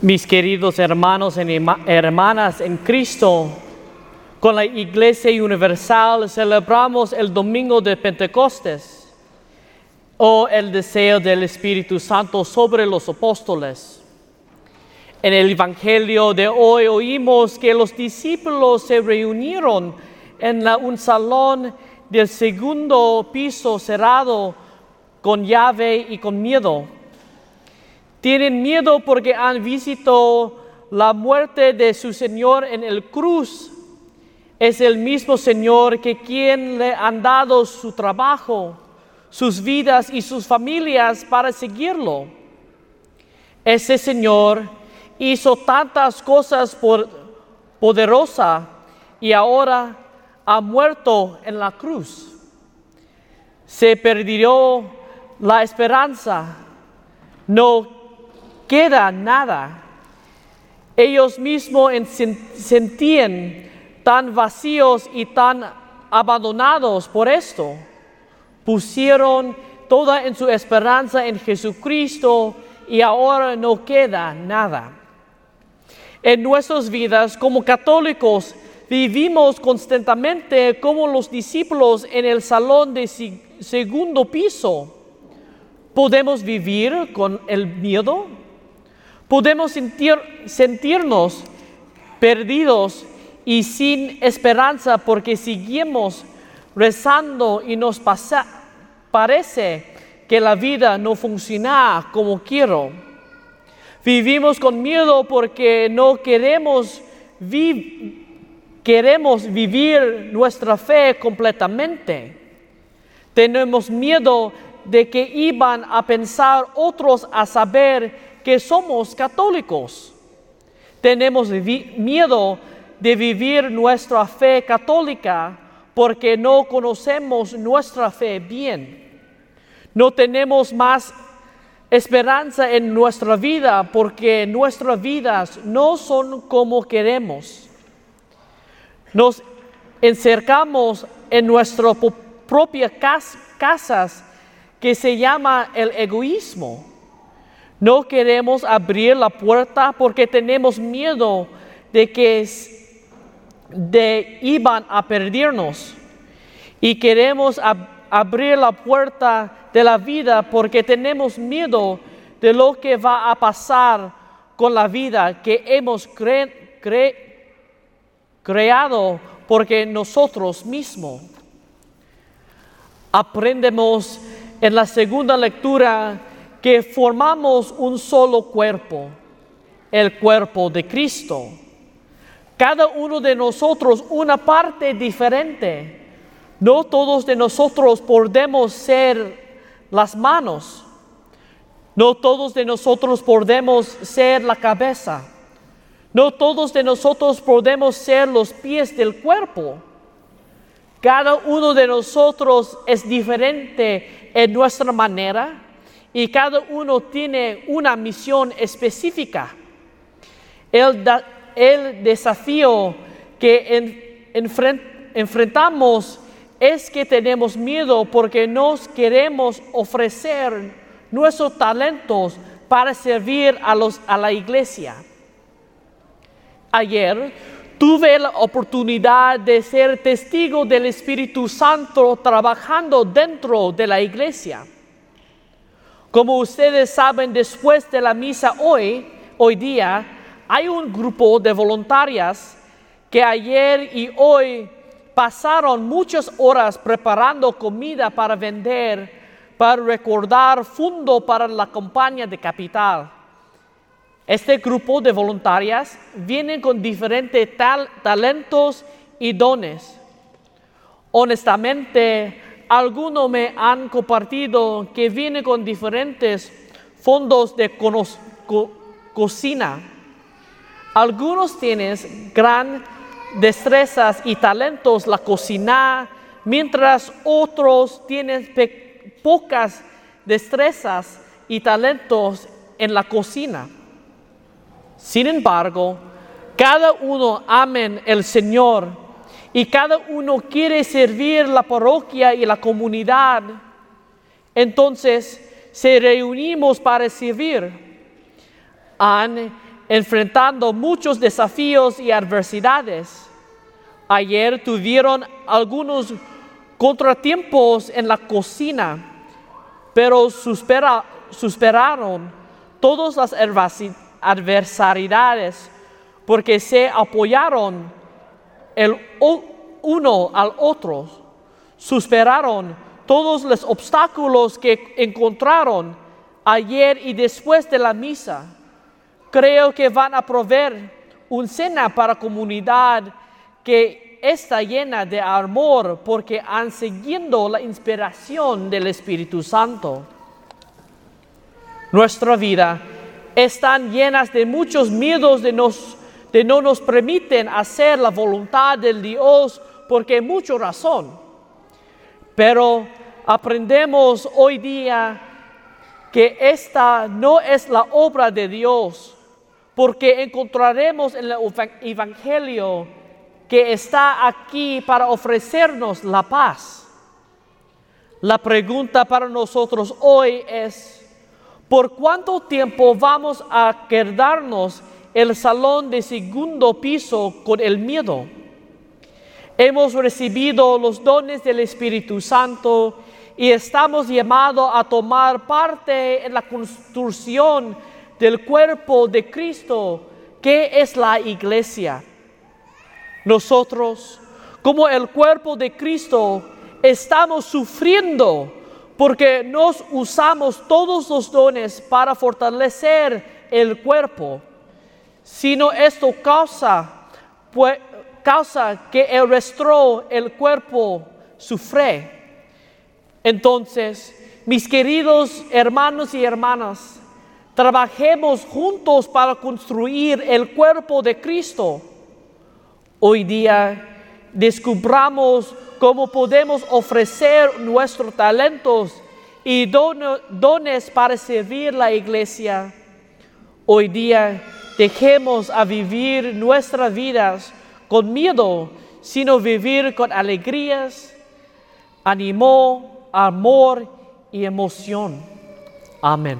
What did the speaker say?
Mis queridos hermanos y hermanas en Cristo, con la Iglesia Universal celebramos el Domingo de Pentecostes o el deseo del Espíritu Santo sobre los apóstoles. En el Evangelio de hoy oímos que los discípulos se reunieron en un salón del segundo piso cerrado con llave y con miedo tienen miedo porque han visto la muerte de su Señor en el cruz. Es el mismo Señor que quien le han dado su trabajo, sus vidas y sus familias para seguirlo. Ese Señor hizo tantas cosas por, poderosas y ahora ha muerto en la cruz. Se perdió la esperanza. No queda nada. Ellos mismos sentían tan vacíos y tan abandonados por esto. Pusieron toda su esperanza en Jesucristo y ahora no queda nada. En nuestras vidas como católicos vivimos constantemente como los discípulos en el salón de segundo piso. Podemos vivir con el miedo, Podemos sentirnos perdidos y sin esperanza porque seguimos rezando y nos parece que la vida no funciona como quiero. Vivimos con miedo porque no queremos, queremos vivir nuestra fe completamente. Tenemos miedo de que iban a pensar otros a saber que somos católicos. Tenemos miedo de vivir nuestra fe católica porque no conocemos nuestra fe bien. No tenemos más esperanza en nuestra vida porque nuestras vidas no son como queremos. Nos encercamos en nuestras propias casas que se llama el egoísmo. No queremos abrir la puerta porque tenemos miedo de que de, iban a perdernos. Y queremos abrir la puerta de la vida porque tenemos miedo de lo que va a pasar con la vida que hemos creado porque nosotros mismos. Aprendemos en la segunda lectura que formamos un solo cuerpo, el cuerpo de Cristo. Cada uno de nosotros una parte diferente. No todos de nosotros podemos ser las manos. No todos de nosotros podemos ser la cabeza. No todos de nosotros podemos ser los pies del cuerpo. Cada uno de nosotros es diferente en nuestra manera, y cada uno tiene una misión específica. El, desafío que enfrentamos es que tenemos miedo porque nos queremos ofrecer nuestros talentos para servir a, los, a la iglesia. Ayer tuve la oportunidad de ser testigo del Espíritu Santo trabajando dentro de la iglesia. Como ustedes saben, después de la misa hoy, hoy día, hay un grupo de voluntarias que ayer y hoy pasaron muchas horas preparando comida para vender, para recordar fondo para la campaña de capital. Este grupo de voluntarias viene con diferentes talentos y dones. Honestamente, algunos me han compartido que viene con diferentes fondos de cocina. Algunos tienen gran destrezas y talentos la cocina, mientras otros tienen pocas destrezas y talentos en la cocina. Sin embargo, cada uno amen el Señor y cada uno quiere servir la parroquia y la comunidad, entonces se reunimos para servir. Han enfrentando muchos desafíos y adversidades. Ayer tuvieron algunos contratiempos en la cocina, pero superaron todas las adversidades porque se apoyaron el uno al otro, superaron todos los obstáculos que encontraron ayer y después de la misa. Creo que van a proveer un cena para comunidad que está llena de amor porque han seguido la inspiración del Espíritu Santo. Nuestra vida están llenas de muchos miedos de, nos, de no nos permiten hacer la voluntad del Dios porque hay mucha razón. Pero aprendemos hoy día que esta no es la obra de Dios, porque encontraremos en el Evangelio que está aquí para ofrecernos la paz. La pregunta para nosotros hoy es, ¿por cuánto tiempo vamos a quedarnos el salón de segundo piso con el miedo? Hemos recibido los dones del Espíritu Santo y estamos llamados a tomar parte en la construcción del cuerpo de Cristo, que es la iglesia. Nosotros, como el cuerpo de Cristo, estamos sufriendo porque nos usamos todos los dones para fortalecer el cuerpo. Sino esto causa, pues, causa que el resto el cuerpo sufre. Entonces, mis queridos hermanos y hermanas, trabajemos juntos para construir el cuerpo de Cristo. Hoy día descubramos cómo podemos ofrecer nuestros talentos y dones para servir la iglesia. Hoy día dejemos a vivir nuestras vidas con miedo, sino vivir con alegrías, ánimo, amor y emoción. Amén.